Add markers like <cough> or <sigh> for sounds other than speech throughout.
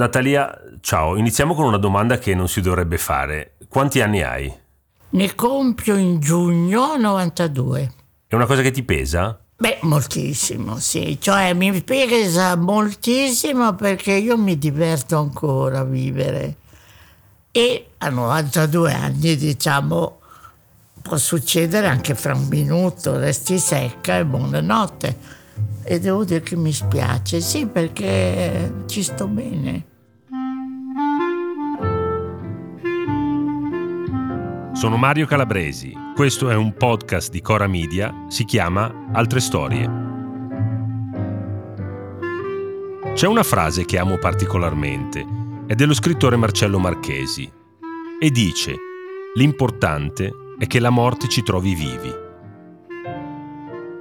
Natalia, ciao, iniziamo con una domanda che non si dovrebbe fare. Quanti anni hai? Ne compio in giugno 92. È una cosa che ti pesa? Beh, moltissimo, sì. Cioè, mi pesa moltissimo perché io mi diverto ancora a vivere. E a 92 anni, diciamo, può succedere anche fra un minuto, resti secca e buonanotte e devo dire che mi spiace, sì, perché ci sto bene. Sono Mario Calabresi, questo è un podcast di Cora Media, si chiama Altre Storie. C'è una frase che amo particolarmente, è dello scrittore Marcello Marchesi, e dice, l'importante è che la morte ci trovi vivi.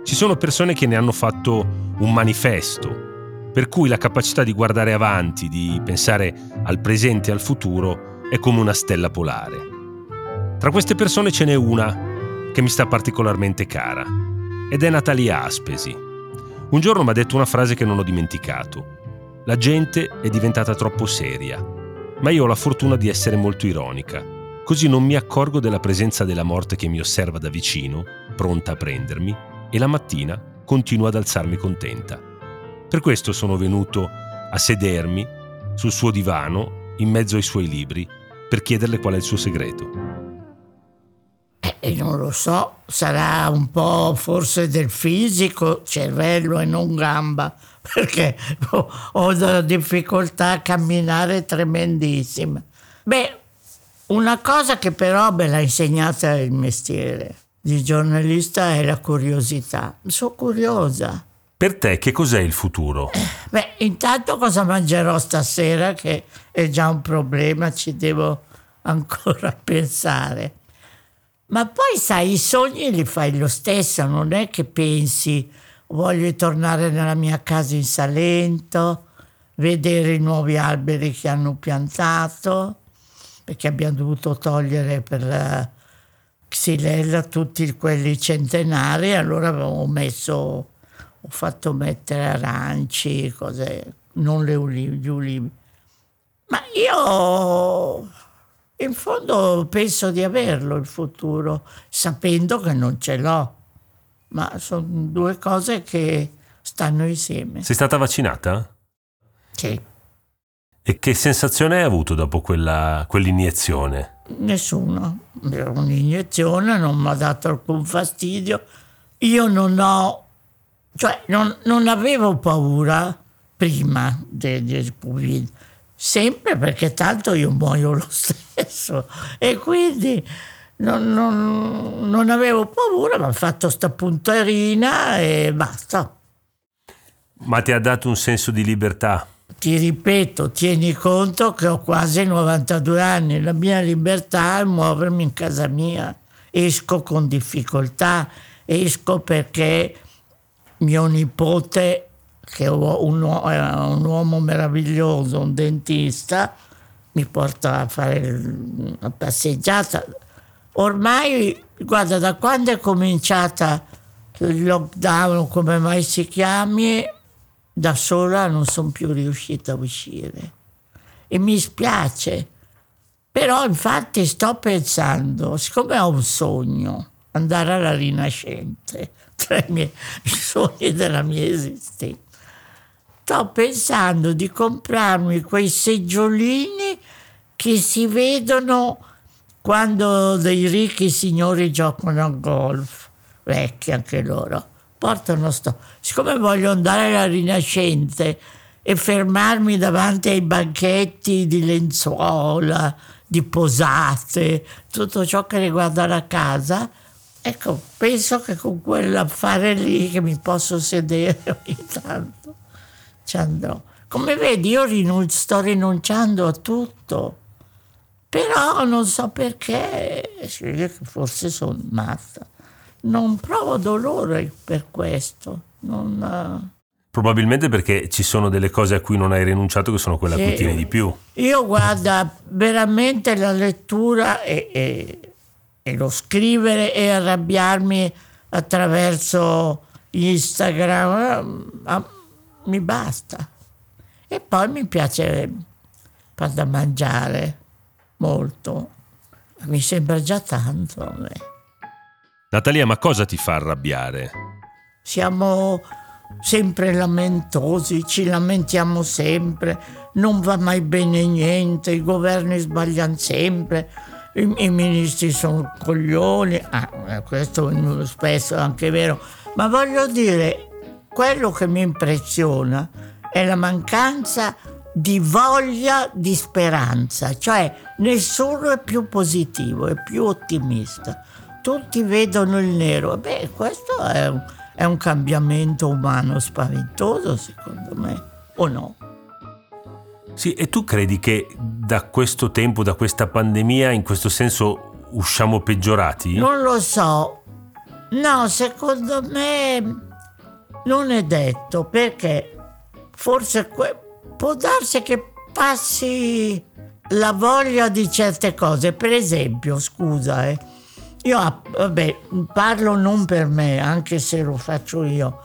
Ci sono persone che ne hanno fatto un manifesto, per cui la capacità di guardare avanti, di pensare al presente e al futuro è come una stella polare. Tra queste persone ce n'è una che mi sta particolarmente cara ed è Natalia Aspesi. Un giorno mi ha detto una frase che non ho dimenticato. La gente è diventata troppo seria, ma io ho la fortuna di essere molto ironica, così non mi accorgo della presenza della morte che mi osserva da vicino, pronta a prendermi e la mattina continuo ad alzarmi contenta. Per questo sono venuto a sedermi sul suo divano in mezzo ai suoi libri per chiederle qual è il suo segreto. Eh, non lo so, sarà un po' forse del fisico, cervello e non gamba, <laughs> perché ho una difficoltà a camminare tremendissima. Beh, una cosa che però me l'ha insegnata il mestiere di giornalista è la curiosità. Sono curiosa. Per te che cos'è il futuro? Beh, intanto cosa mangerò stasera che è già un problema, ci devo ancora <laughs> pensare. Ma poi sai, i sogni li fai lo stesso, non è che pensi voglio tornare nella mia casa in Salento, vedere i nuovi alberi che hanno piantato, perché abbiamo dovuto togliere per la Xylella tutti quelli centenari, allora avevo messo, ho fatto mettere aranci, cose, non le ulivi, gli ulivi. Ma io in fondo penso di averlo il futuro, sapendo che non ce l'ho. Ma sono due cose che stanno insieme. Sei stata vaccinata? Sì. E che sensazione hai avuto dopo quella, quell'iniezione? Nessuno. Un'iniezione non mi ha dato alcun fastidio. Io non ho, cioè non, non avevo paura prima del, del Covid, sempre perché tanto io muoio lo <laughs> stesso e quindi non, non, non avevo paura, mi ha fatto sta punterina e basta. Ma ti ha dato un senso di libertà? ti ripeto, tieni conto che ho quasi 92 anni, la mia libertà è muovermi in casa mia, esco con difficoltà, esco perché mio nipote, che un, un uomo meraviglioso, un dentista, mi porta a fare una passeggiata. Ormai, guarda, da quando è cominciata il lockdown, come mai si chiami, da sola non sono più riuscita a uscire. E mi spiace. Però infatti sto pensando, siccome ho un sogno, andare alla Rinascente, tra i, miei, i sogni della mia esistenza, sto pensando di comprarmi quei seggiolini che si vedono quando dei ricchi signori giocano a golf, vecchi anche loro portano sto. Siccome voglio andare alla Rinascente e fermarmi davanti ai banchetti di lenzuola, di posate, tutto ciò che riguarda la casa, ecco, penso che con quell'affare lì che mi posso sedere <laughs> ogni tanto ci andrò. Come vedi, io rinun- sto rinunciando a tutto, però non so perché, forse sono matta non provo dolore per questo. Non. Probabilmente perché ci sono delle cose a cui non hai rinunciato che sono quelle sì. a cui tieni di più. Io guarda, veramente la lettura e, e, e lo scrivere e arrabbiarmi attraverso Instagram uh, mi basta. E poi mi piace fa da mangiare, molto. Mi sembra già tanto a me. Natalia, ma cosa ti fa arrabbiare? Siamo sempre lamentosi, ci lamentiamo sempre, non va mai bene niente, i governi sbagliano sempre, i, i ministri sono coglioni, ah, eh, questo spesso è anche vero, ma voglio dire, quello che mi impressiona è la mancanza di voglia di speranza, cioè nessuno è più positivo, è più ottimista. Tutti vedono il nero. Beh, questo è un, è un cambiamento umano spaventoso, secondo me, o no? Sì, e tu credi che da questo tempo, da questa pandemia, in questo senso usciamo peggiorati? Non lo so. No, secondo me non è detto perché forse que- può darsi che passi la voglia di certe cose. Per esempio, scusa, eh, io vabbè, parlo non per me, anche se lo faccio io.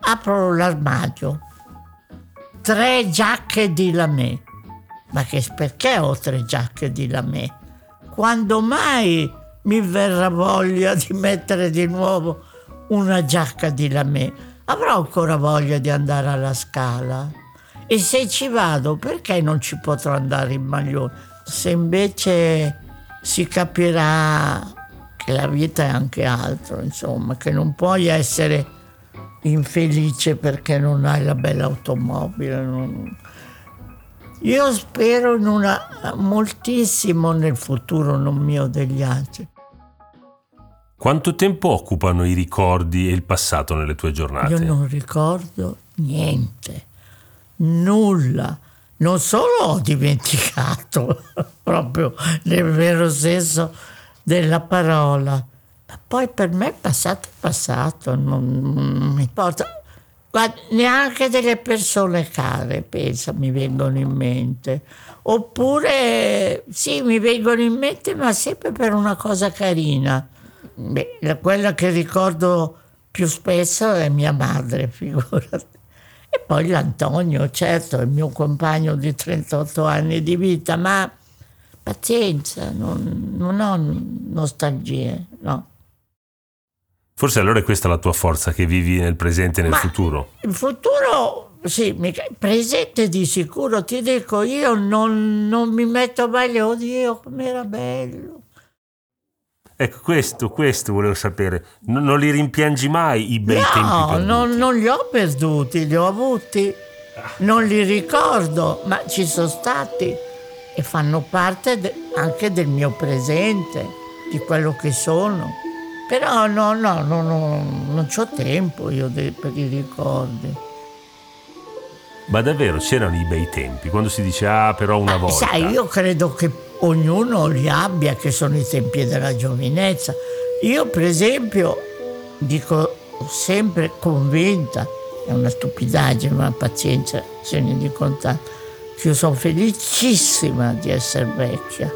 Apro l'armadio, tre giacche di lamè. Ma che, perché ho tre giacche di lamè? Quando mai mi verrà voglia di mettere di nuovo una giacca di lamè? Avrò ancora voglia di andare alla scala? E se ci vado, perché non ci potrò andare in maglione? Se invece si capirà che la vita è anche altro, insomma, che non puoi essere infelice perché non hai la bella automobile. Non... Io spero una, moltissimo nel futuro, non mio degli altri. Quanto tempo occupano i ricordi e il passato nelle tue giornate? Io non ricordo niente nulla. Non solo ho dimenticato, <laughs> proprio nel vero senso della parola, ma poi per me è passato è passato, non, non mi importa. Guarda, neanche delle persone care, pensa, mi vengono in mente. Oppure, sì, mi vengono in mente, ma sempre per una cosa carina. Beh, quella che ricordo più spesso è mia madre, <laughs> figurati. E poi l'Antonio, certo, il mio compagno di 38 anni di vita, ma pazienza, non, non ho nostalgie, no. Forse allora è questa la tua forza, che vivi nel presente e nel ma futuro. Il futuro, sì, presente di sicuro, ti dico, io non, non mi metto mai, oddio, com'era bello. Ecco, questo, questo volevo sapere. Non, non li rimpiangi mai i bei no, tempi? No, non li ho perduti, li ho avuti. Non li ricordo, ma ci sono stati e fanno parte de- anche del mio presente, di quello che sono. Però no, no, no, no non ho tempo io de- per i ricordi. Ma davvero c'erano i bei tempi, quando si dice ah però una volta. Sai, io credo che ognuno li abbia, che sono i tempi della giovinezza. Io per esempio dico sempre convinta, è una stupidaggine, ma pazienza, se ne di contatto, che io sono felicissima di essere vecchia,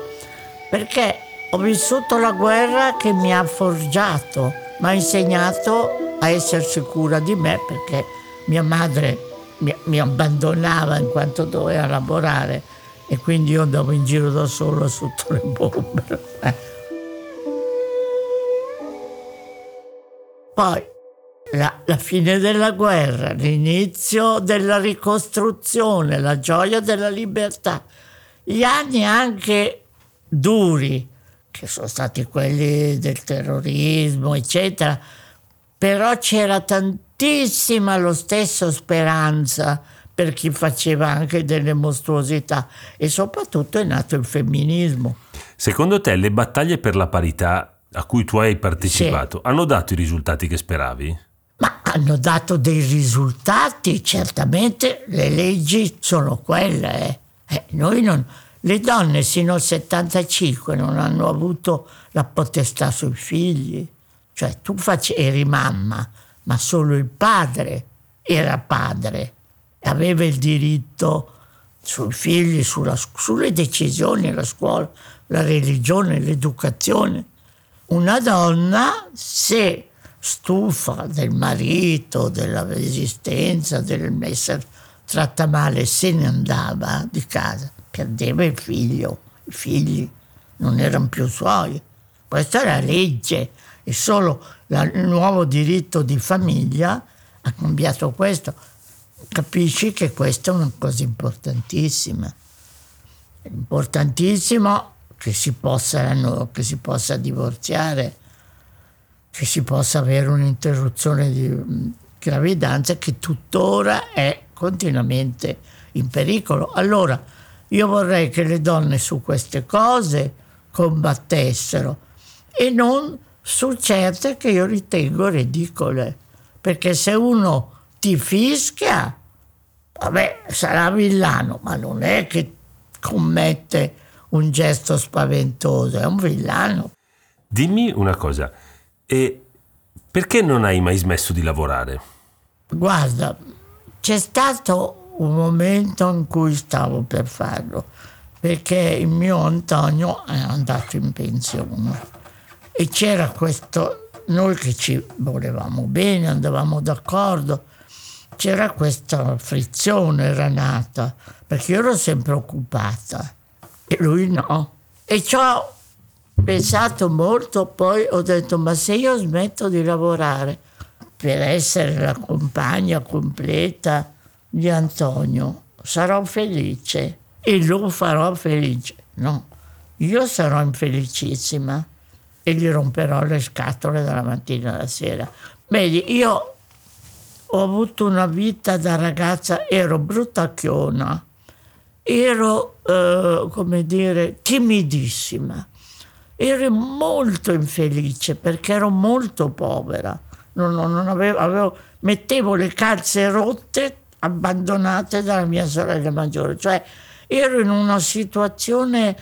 perché ho vissuto la guerra che mi ha forgiato, mi ha insegnato a essere sicura di me, perché mia madre mi, mi abbandonava in quanto doveva lavorare e quindi io andavo in giro da solo sotto le bombe. Poi la, la, fine della guerra, l'inizio della ricostruzione, la gioia della libertà, gli anni anche duri, che sono stati quelli del terrorismo, eccetera, però c'era tantissima lo stesso speranza per chi faceva anche delle mostruosità e soprattutto è nato il femminismo. Secondo te le battaglie per la parità a cui tu hai partecipato sì. hanno dato i risultati che speravi? Ma hanno dato dei risultati, certamente le leggi sono quelle. Eh. Eh, noi non, le donne sino al 75 non hanno avuto la potestà sui figli, cioè tu face, eri mamma, ma solo il padre era padre aveva il diritto sui figli, sulla, sulle decisioni, la scuola, la religione, l'educazione. Una donna, se stufa del marito, della resistenza, dell'essere tratta male, se ne andava di casa. perdeva il figlio, i figli non erano più suoi. Questa è la legge e solo la, il nuovo diritto di famiglia ha cambiato questo. Capisci che questa è una cosa importantissima. È importantissimo che si possa, che si possa divorziare, che si possa avere un'interruzione di gravidanza che tuttora è continuamente in pericolo. Allora, io vorrei che le donne su queste cose combattessero e non su certe che io ritengo ridicole. Perché se uno ti fischia, vabbè, sarà villano, ma non è che commette un gesto spaventoso, è un villano. Dimmi una cosa, e perché non hai mai smesso di lavorare? Guarda, c'è stato un momento in cui stavo per farlo, perché il mio Antonio è andato in pensione e c'era questo, noi che ci volevamo bene, andavamo d'accordo, c'era questa frizione, era nata, perché io ero sempre occupata e lui no. E ci ho pensato molto, poi ho detto, ma se io smetto di lavorare per essere la compagna completa di Antonio, sarò felice e lo farò felice. No, io sarò infelicissima e gli romperò le scatole dalla mattina alla sera. Vedi, io ho avuto una vita da ragazza, ero bruttacchiona, ero, eh, come dire, timidissima, ero molto infelice perché ero molto povera, non, non avevo, avevo, mettevo le calze rotte abbandonate dalla mia sorella maggiore, cioè ero in una situazione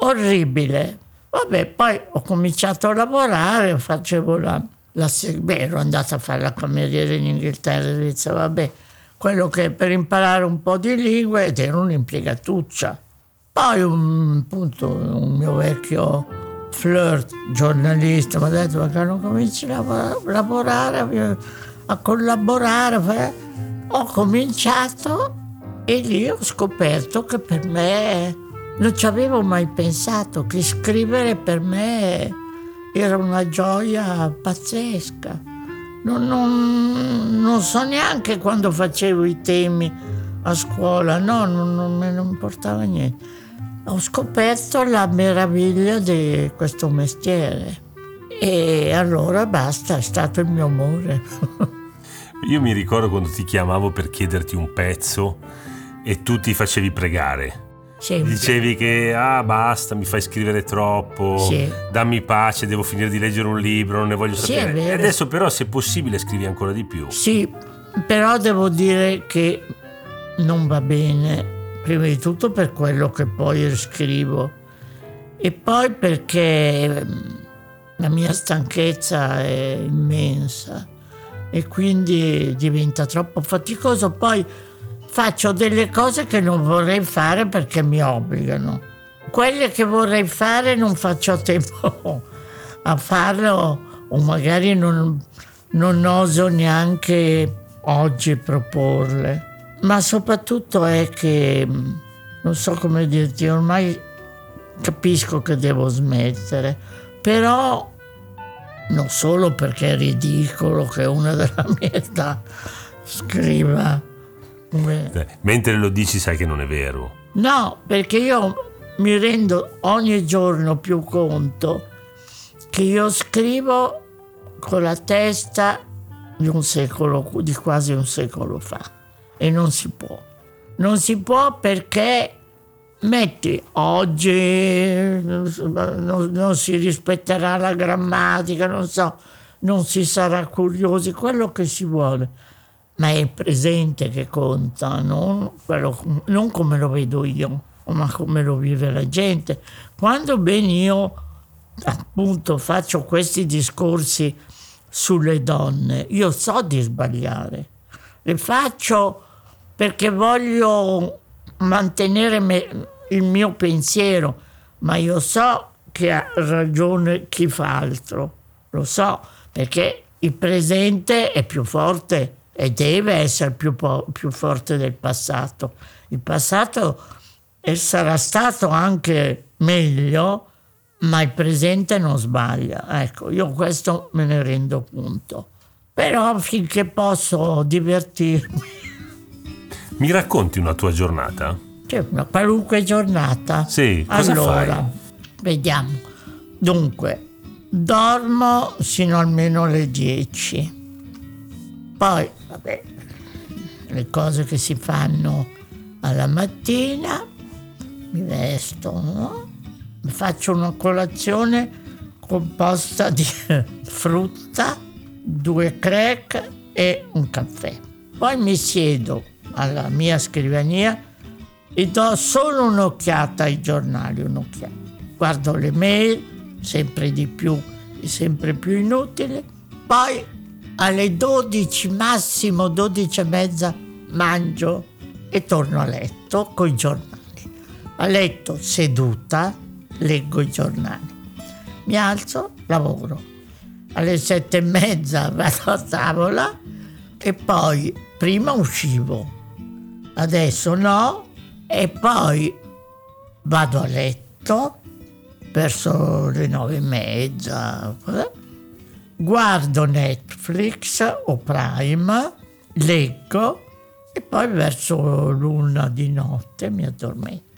orribile. Vabbè, poi ho cominciato a lavorare, facevo la la, beh, ero andata a fare la cameriera in Inghilterra e Svizzera, vabbè, quello che per imparare un po' di lingue ed ero un'impiegatuccia. Poi un, appunto, un mio vecchio flirt giornalista mi ha detto ma che non cominci a lavorare, a collaborare. Ho cominciato e lì ho scoperto che per me non ci avevo mai pensato che scrivere per me era una gioia pazzesca. Non, non, non, so neanche quando facevo i temi a scuola, no, non, non me ne importava niente. Ho scoperto la meraviglia di questo mestiere e allora basta, è stato il mio amore. Io mi ricordo quando ti chiamavo per chiederti un pezzo e tu ti facevi pregare Sempre. Dicevi che ah basta, mi fai scrivere troppo, sì. dammi pace, devo finire di leggere un libro, non ne voglio sì, sapere. E adesso però se possibile scrivi ancora di più. Sì, però devo dire che non va bene, prima di tutto per quello che poi scrivo e poi perché mm, la mia stanchezza è immensa e quindi diventa troppo faticoso. Poi faccio delle cose che non vorrei fare perché mi obbligano. Quelle che vorrei fare non faccio tempo a farlo o magari non, non oso neanche oggi proporle. Ma soprattutto è che, non so come dirti, ormai capisco che devo smettere, però non solo perché è ridicolo che una della mia età scriva. Mentre lo dici sai che non è vero. No, perché io mi rendo ogni giorno più conto che io scrivo con la testa di un secolo, di quasi un secolo fa. E non si può. Non si può perché metti oggi non, non si rispetterà la grammatica, non so, non si sarà curiosi, quello che si vuole ma è il presente che conta, non, quello, non come lo vedo io, ma come lo vive la gente. Quando ben io appunto faccio questi discorsi sulle donne, io so di sbagliare, le faccio perché voglio mantenere me, il mio pensiero, ma io so che ha ragione chi fa altro, lo so, perché il presente è più forte e deve essere più, po- più forte del passato. Il passato sarà stato anche meglio, ma il presente non sbaglia. Ecco, io questo me ne rendo conto. Però finché posso divertirmi. Mi racconti una tua giornata? Cioè, una qualunque giornata. Sì, cosa allora, fai? vediamo. Dunque, dormo sino almeno alle 10. Poi, vabbè, le cose che si fanno alla mattina, mi vesto, no? Faccio una colazione composta di <laughs> frutta, due crack e un caffè. Poi mi siedo alla mia scrivania e do solo un'occhiata ai giornali, un'occhiata. Guardo le mail, sempre di più e sempre più inutili. Poi alle 12, massimo 12 e mezza, mangio e torno a letto con i giornali. A letto seduta, leggo i giornali. Mi alzo, lavoro. Alle sette e mezza vado a tavola e poi prima uscivo, adesso no, e poi vado a letto verso le nove e mezza, guardo Netflix o Prime, leggo e poi verso l'una di notte mi addormento.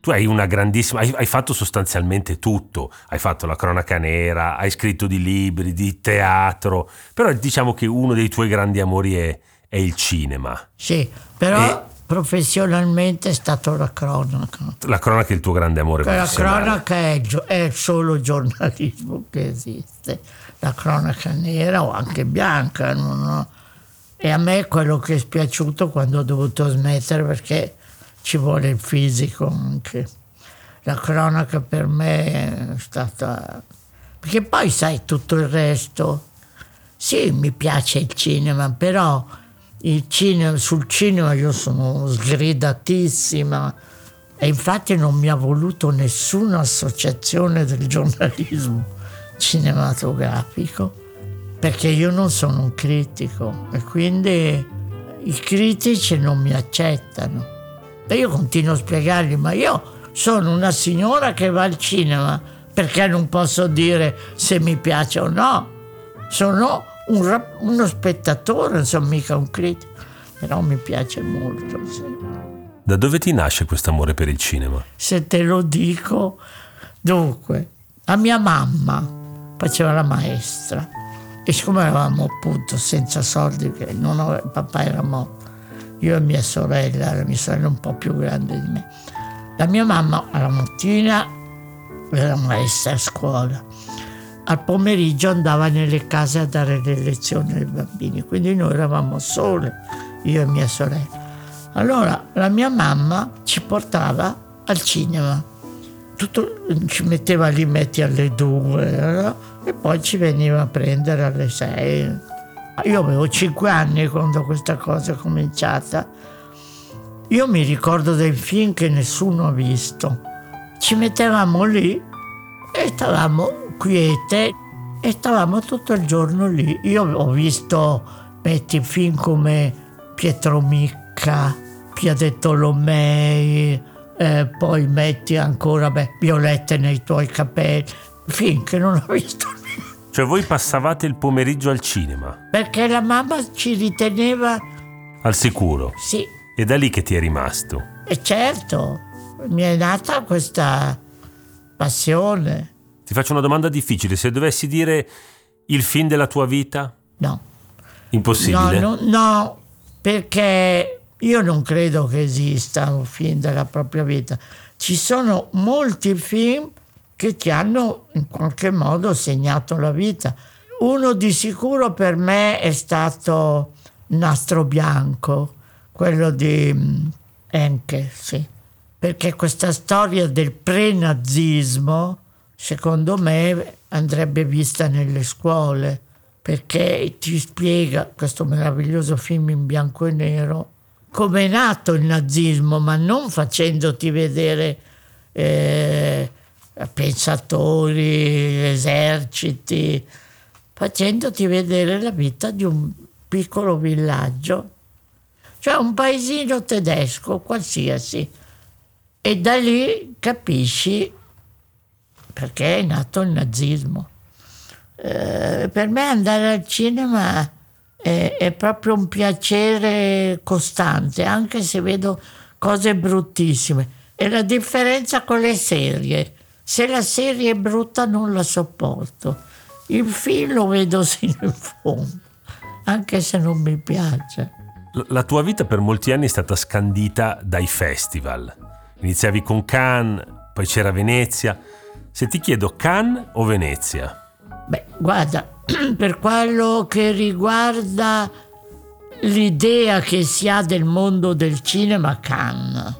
Tu hai una grandissima, hai, hai, fatto sostanzialmente tutto, hai fatto la cronaca nera, hai scritto di libri, di teatro, però diciamo che uno dei tuoi grandi amori è, è il cinema. Sì, però e... professionalmente è stato la cronaca. La cronaca è il tuo grande amore La cronaca è, è solo giornalismo che esiste, la cronaca nera o anche bianca. No? E a me è quello che è spiaciuto quando ho dovuto smettere perché ci vuole il fisico anche. La cronaca per me è stata... Perché poi sai tutto il resto. Sì, mi piace il cinema, però il cinema, sul cinema io sono sgridatissima e infatti non mi ha voluto nessuna associazione del giornalismo cinematografico perché io non sono un critico e quindi i critici non mi accettano. E io continuo a spiegargli, ma io sono una signora che va al cinema, perché non posso dire se mi piace o no? Sono un, uno spettatore, non sono mica un critico, però mi piace molto. Sì. Da dove ti nasce questo amore per il cinema? Se te lo dico, dunque, la mia mamma faceva la maestra e siccome eravamo appunto senza soldi, non avevo, papà era morto, io e mia sorella, la mia sorella un po' più grande di me. La mia mamma alla mattina era maestra a scuola, al pomeriggio andava nelle case a dare le lezioni ai bambini, quindi noi eravamo sole, io e mia sorella. Allora la mia mamma ci portava al cinema, Tutto, ci metteva lì metti alle due no? e poi ci veniva a prendere alle sei io avevo cinque anni quando questa cosa è cominciata. Io mi ricordo dei film che nessuno ha visto. Ci mettevamo lì e stavamo quiete e stavamo tutto il giorno lì. Io ho visto, metti, film come Pietro Micca, Pia de Tolomei, eh, poi metti ancora beh, Violette nei tuoi capelli, film che non ho visto <laughs> cioè voi passavate il pomeriggio al cinema? Perché la mamma ci riteneva... Al sicuro? Sì. E da lì che ti è rimasto? E certo, mi è nata questa passione. Ti faccio una domanda difficile, se dovessi dire il film della tua vita? No. Impossibile? No, no, no perché io non credo che esista un film della propria vita. Ci sono molti film che ti hanno in qualche modo segnato la vita. Uno di sicuro per me è stato Nastro Bianco, quello di mm, Enke, sì. Perché questa storia del pre-nazismo, secondo me, andrebbe vista nelle scuole, perché ti spiega questo meraviglioso film in bianco e nero come è nato il nazismo, ma non facendoti vedere eh, pensatori, eserciti, facendoti vedere la vita di un piccolo villaggio, cioè un paesino tedesco qualsiasi. E da lì capisci perché è nato il nazismo. Eh, per me andare al cinema è, è, proprio un piacere costante, anche se vedo cose bruttissime. E la differenza con le serie. Se la serie è brutta non la sopporto. Il film lo vedo <laughs> sino in fondo, anche se non mi piace. La tua vita per molti anni è stata scandita dai festival. Iniziavi con Cannes, poi c'era Venezia. Se ti chiedo Cannes o Venezia? Beh, guarda, <clears throat> per quello che riguarda l'idea che si ha del mondo del cinema, Cannes,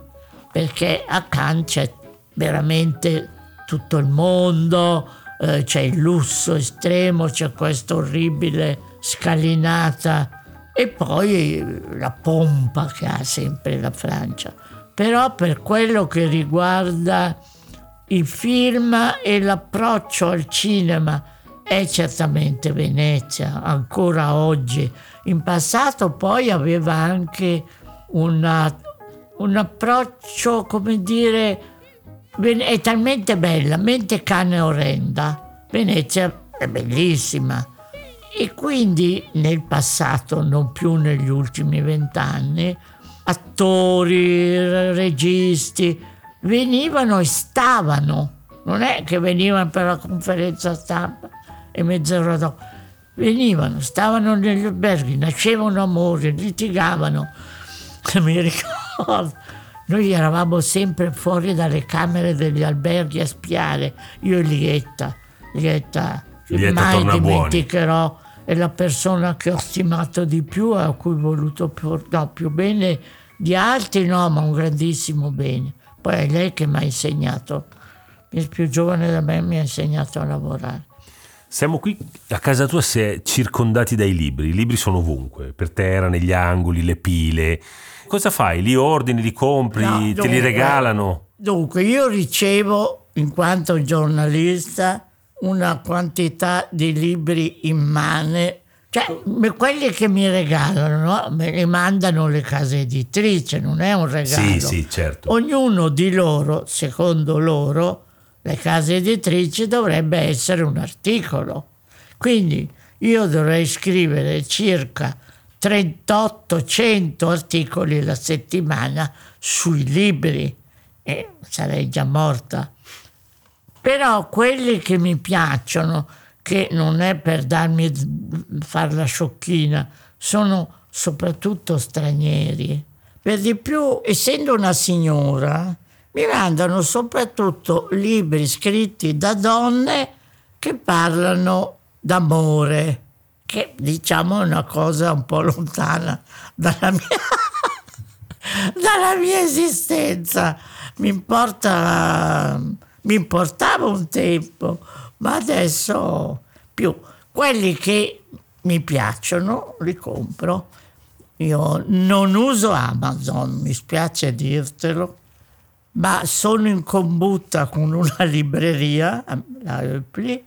perché a Cannes c'è veramente tutto il mondo, eh, c'è il lusso estremo, c'è questa orribile scalinata e poi la pompa che ha sempre la Francia. Però per quello che riguarda i film e l'approccio al cinema, è certamente Venezia, ancora oggi. In passato poi aveva anche una, un approccio, come dire, è talmente bella, mente cane orrenda. Venezia è bellissima. E quindi nel passato, non più negli ultimi vent'anni, attori, registi venivano e stavano. Non è che venivano per la conferenza stampa e mezz'ora dopo. Venivano, stavano negli alberghi, nascevano amori, litigavano. <laughs> Mi ricordo, noi eravamo sempre fuori dalle camere degli alberghi a spiare, io e Lietta. Lietta, Lietta mai dimenticherò, buoni. è la persona che ho stimato di più e a cui ho voluto più, no, più bene di altri, no, ma un grandissimo bene. Poi è lei che mi ha insegnato, il più giovane da me mi ha insegnato a lavorare. Siamo qui a casa tua si è circondati dai libri, i libri sono ovunque, per terra, negli angoli, le pile. Cosa fai? Li ordini, li compri, no, dunque, te li regalano? Dunque, io ricevo, in quanto giornalista, una quantità di libri in mano, cioè quelli che mi regalano, no? me li mandano le case editrici, non è un regalo. Sì, sì, certo. Ognuno di loro, secondo loro, le case editrici dovrebbe essere un articolo. Quindi io dovrei scrivere circa 3800 articoli la settimana sui libri e sarei già morta. Però quelli che mi piacciono, che non è per darmi far la sciocchina, sono soprattutto stranieri. Per di più, essendo una signora, mi mandano soprattutto libri scritti da donne che parlano d'amore, che diciamo è una cosa un po' lontana dalla mia, <laughs> dalla mia esistenza. Mi, importa, mi importava un tempo, ma adesso più. Quelli che mi piacciono li compro. Io non uso Amazon, mi spiace dirtelo ma sono in combutta con una libreria, la Eupli,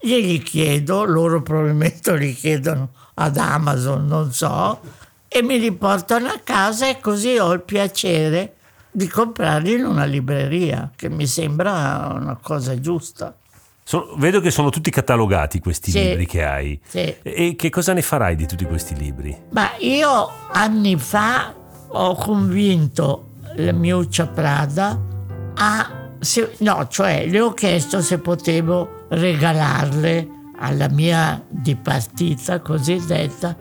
glieli chiedo, loro probabilmente li chiedono ad Amazon, non so, e mi li portano a casa e così ho il piacere di comprarli in una libreria, che mi sembra una cosa giusta. So, vedo che sono tutti catalogati questi sì, libri che hai. Sì. E che cosa ne farai di tutti questi libri? Ma io anni fa ho convinto la Miuccia Prada a se, no, cioè le ho chiesto se potevo regalarle alla mia dipartita cosiddetta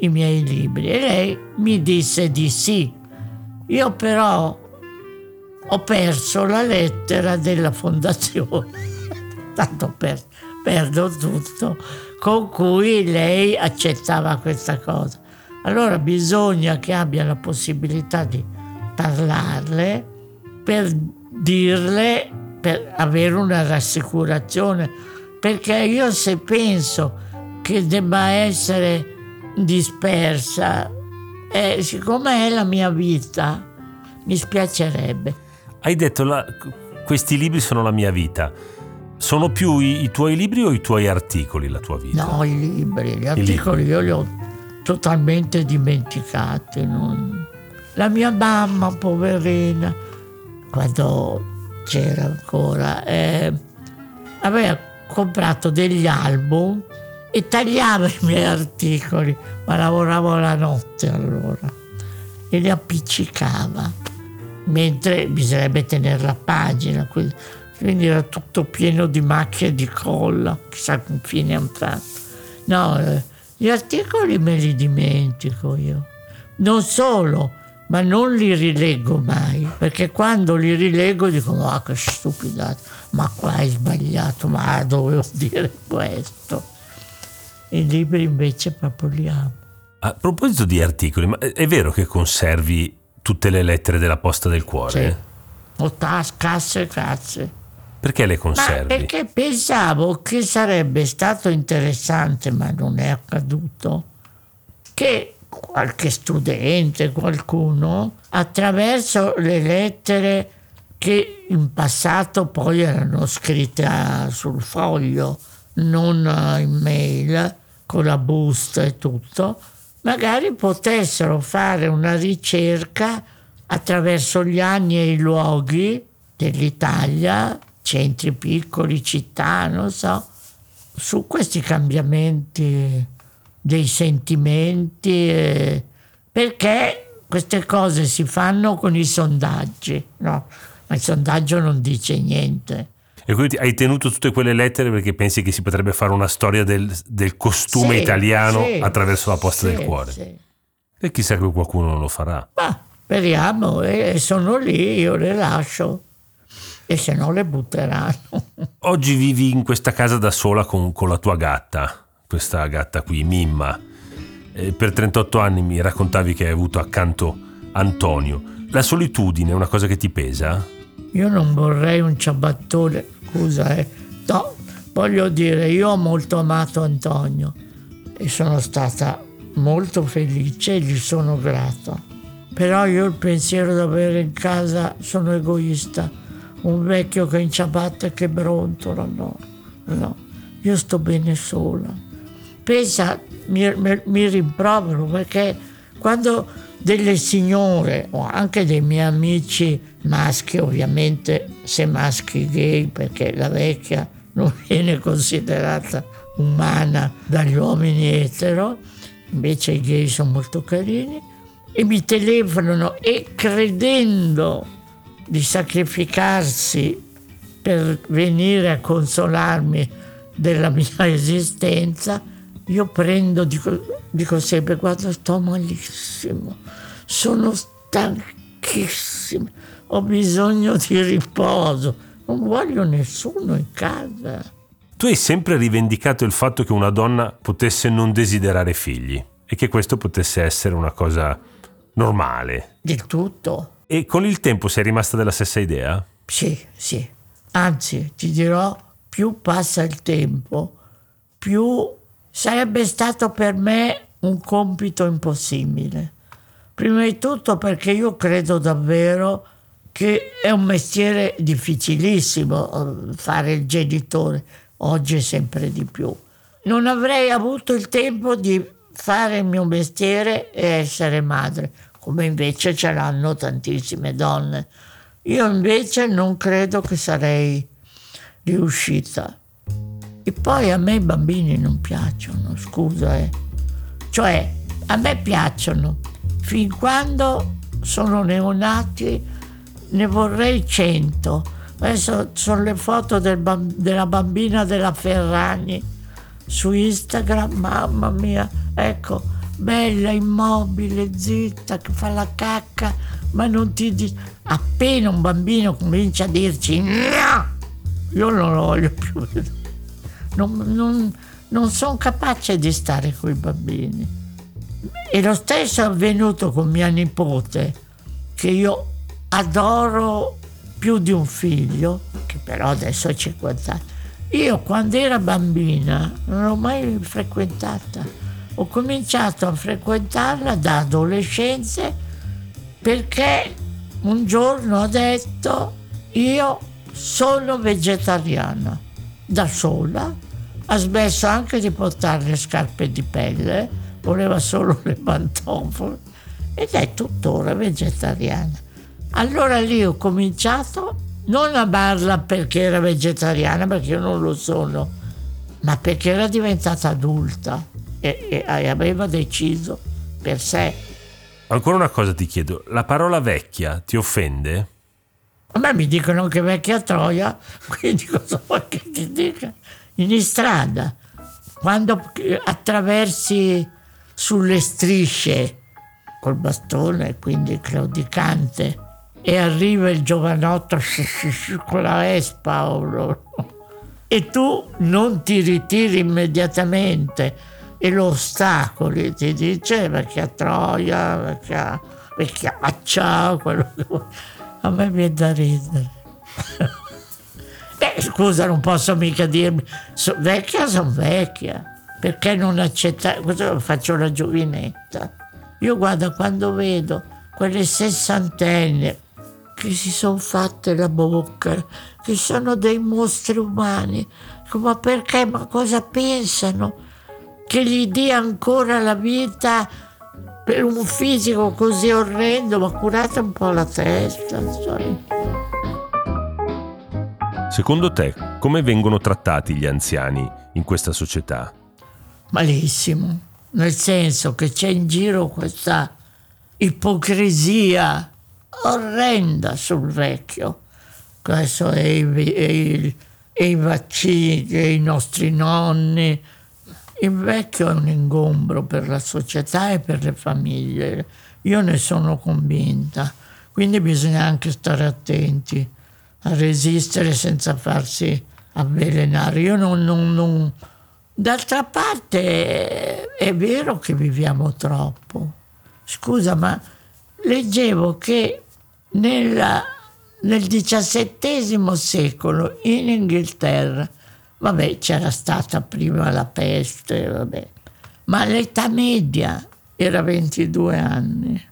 i miei libri e lei mi disse di sì. Io però ho perso la lettera della fondazione, <laughs> tanto per, perdo tutto, con cui lei accettava questa cosa. Allora bisogna che abbia la possibilità di parlarle, per dirle, per avere una rassicurazione, perché io se penso che debba essere dispersa, eh, siccome è la mia vita, mi spiacerebbe. Hai detto la, questi libri sono la mia vita. Sono più i, i, tuoi libri o i tuoi articoli la tua vita? No, i libri, gli articoli libri. io li ho totalmente dimenticati. Non... La mia mamma, poverina, quando c'era ancora, eh, aveva comprato degli album e tagliava i miei articoli, ma lavoravo la notte allora e li appiccicava, mentre bisognerebbe tenere la pagina, quindi era tutto pieno di macchie di colla, chissà con fine fatto. No, eh, gli articoli me li dimentico io. Non solo, ma non li rileggo mai, perché quando li rileggo dico, ma che stupidata, ma qua hai sbagliato, ma dovevo <laughs> dire questo. I libri invece proprio li amo. A proposito di articoli, ma è vero che conservi tutte le lettere della posta del cuore? Sì. O tas, casse, casse. Perché le conservi? Ma perché pensavo che sarebbe stato interessante, ma non è accaduto, che qualche studente, qualcuno, attraverso le lettere che in passato poi erano scritte sul foglio, non in mail, con la busta e tutto, magari potessero fare una ricerca attraverso gli anni e i luoghi dell'Italia, centri piccoli, città, non so, su questi cambiamenti dei sentimenti, eh, perché queste cose si fanno con i sondaggi, no? Ma il sondaggio non dice niente. E quindi hai tenuto tutte quelle lettere perché pensi che si potrebbe fare una storia del, del costume sì, italiano sì, attraverso la posta sì, del cuore. E chissà che qualcuno non lo farà. Ma speriamo, e sono lì, io le lascio. E se no le butteranno. Oggi vivi in questa casa da sola con, con la tua gatta, questa gatta qui, Mimma. E per 38 anni mi raccontavi che hai avuto accanto Antonio. La solitudine è una cosa che ti pesa? Io non vorrei un ciabattone, scusa, eh. No, voglio dire, io ho molto amato Antonio e sono stata molto felice e gli sono grata. Però io il pensiero di avere in casa sono egoista. Un vecchio che in ciabatta e che brontola, no, no. Io sto bene sola. Pensa, mi, mi, mi rimprovero perché quando delle signore o anche dei miei amici maschi, ovviamente se maschi gay, perché la vecchia non <laughs> viene considerata umana dagli uomini etero, invece i gay sono molto carini, e mi telefonano e credendo di sacrificarsi per venire a consolarmi della mia <laughs> esistenza, io prendo, dico, dico sempre, guarda, sto malissimo, sono stanchissimo, ho bisogno di riposo, non voglio nessuno in casa. Tu hai sempre rivendicato il fatto che una donna potesse non desiderare figli e che questo potesse essere una cosa normale. Del tutto. E con il tempo sei rimasta della stessa idea? Sì, sì. Anzi, ti dirò, più passa il tempo, più sarebbe stato per me un compito impossibile. Prima di tutto perché io credo davvero che è un mestiere difficilissimo eh, fare il genitore, oggi sempre di più. Non avrei avuto il tempo di fare il mio mestiere e essere madre, come invece ce l'hanno tantissime donne. Io invece non credo che sarei riuscita. E poi a me i bambini non piacciono, scusa, eh. Cioè, a me piacciono. Fin quando sono neonati ne vorrei cento. Adesso sono le foto del bamb- della bambina della Ferragni su Instagram, mamma mia, ecco, bella, immobile, zitta, che fa la cacca, ma non ti dice... Appena un bambino comincia a dirci io non lo voglio più vedere non, non, non sono capace di stare con i bambini. E lo stesso è avvenuto con mia nipote, che io adoro più di un figlio, che però adesso ha 50 anni. Io quando era bambina non l'ho mai frequentata. Ho cominciato a frequentarla da adolescenza perché un giorno ho detto io sono vegetariana da sola, ha smesso anche di portare le scarpe di pelle, voleva solo le pantofole ed è tuttora vegetariana. Allora lì ho cominciato non a amarla perché era vegetariana, perché io non lo sono, ma perché era diventata adulta e, e aveva deciso per sé. Ancora una cosa ti chiedo, la parola vecchia ti offende? A me mi dicono che vecchia troia, <laughs> quindi cosa vuoi che ti dica? In strada, quando attraversi sulle strisce col bastone, quindi claudicante, e arriva il giovanotto con la Vespa e tu non ti ritiri immediatamente e lo ostacoli, ti dice vecchia troia, vecchia, vecchiaccia, quello che vuoi. A me viene da ridere. Beh, scusa, non posso mica dirmi, so, vecchia sono vecchia, perché non accettare, faccio la giovinetta. Io guarda quando vedo quelle sessantenne che si sono fatte la bocca, che sono dei mostri umani, ma perché, ma cosa pensano? Che gli dia ancora la vita per un fisico così orrendo, ma curate un po' la testa. Secondo te, come vengono trattati gli anziani in questa società? Malissimo, nel senso che c'è in giro questa ipocrisia orrenda sul vecchio. Questo è i, è i, è i vaccini, i nostri nonni. Il vecchio è un ingombro per la società e per le famiglie. Io ne sono convinta. Quindi bisogna anche stare attenti a resistere senza farsi avvelenare. Io non, non, non... D'altra parte è vero che viviamo troppo. Scusa, ma leggevo che nella, nel XVII secolo in Inghilterra, vabbè, c'era stata prima la peste, vabbè, ma l'età media era 22 anni.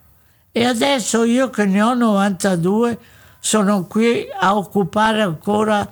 E adesso io che ne ho 92 sono qui a occupare ancora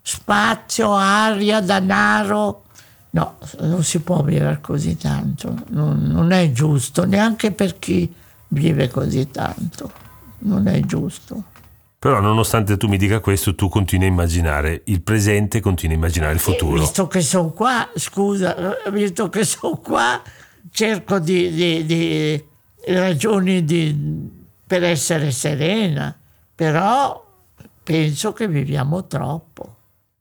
spazio, aria, denaro. No, non si può vivere così tanto, non, non è giusto, neanche per chi vive così tanto, non è giusto. Però nonostante tu mi dica questo, tu continui a immaginare il presente, continui a immaginare il futuro. visto che sono qua, scusa, visto che sono qua, cerco di, di, di ragioni di, per essere serena, però penso che viviamo troppo.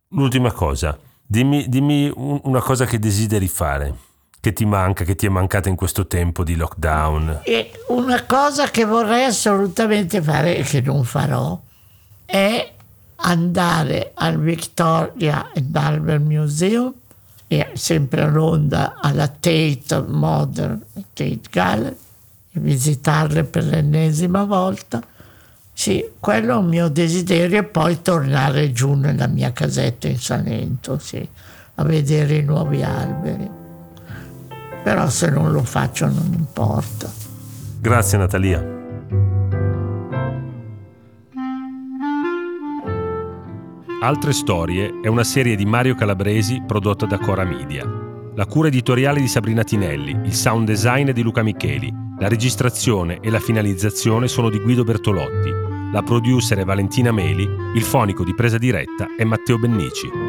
L'ultima cosa, dimmi, dimmi una cosa che desideri fare che ti manca, che ti è mancata in questo tempo di lockdown? E una cosa che vorrei assolutamente fare e che non farò è andare al Victoria and Albert Museum e sempre a Londra alla Tate Modern Tate Gallery visitarle per l'ennesima volta. Sì, quello è un mio desiderio e poi tornare giù nella mia casetta in Salento, sì, a vedere i nuovi alberi però se non lo faccio non importa. Grazie Natalia. Altre storie è una serie di Mario Calabresi prodotta da Cora Media. La cura editoriale di Sabrina Tinelli, il sound design è di Luca Micheli, la registrazione e la finalizzazione sono di Guido Bertolotti, la producer è Valentina Meli, il fonico di presa diretta è Matteo Bennici.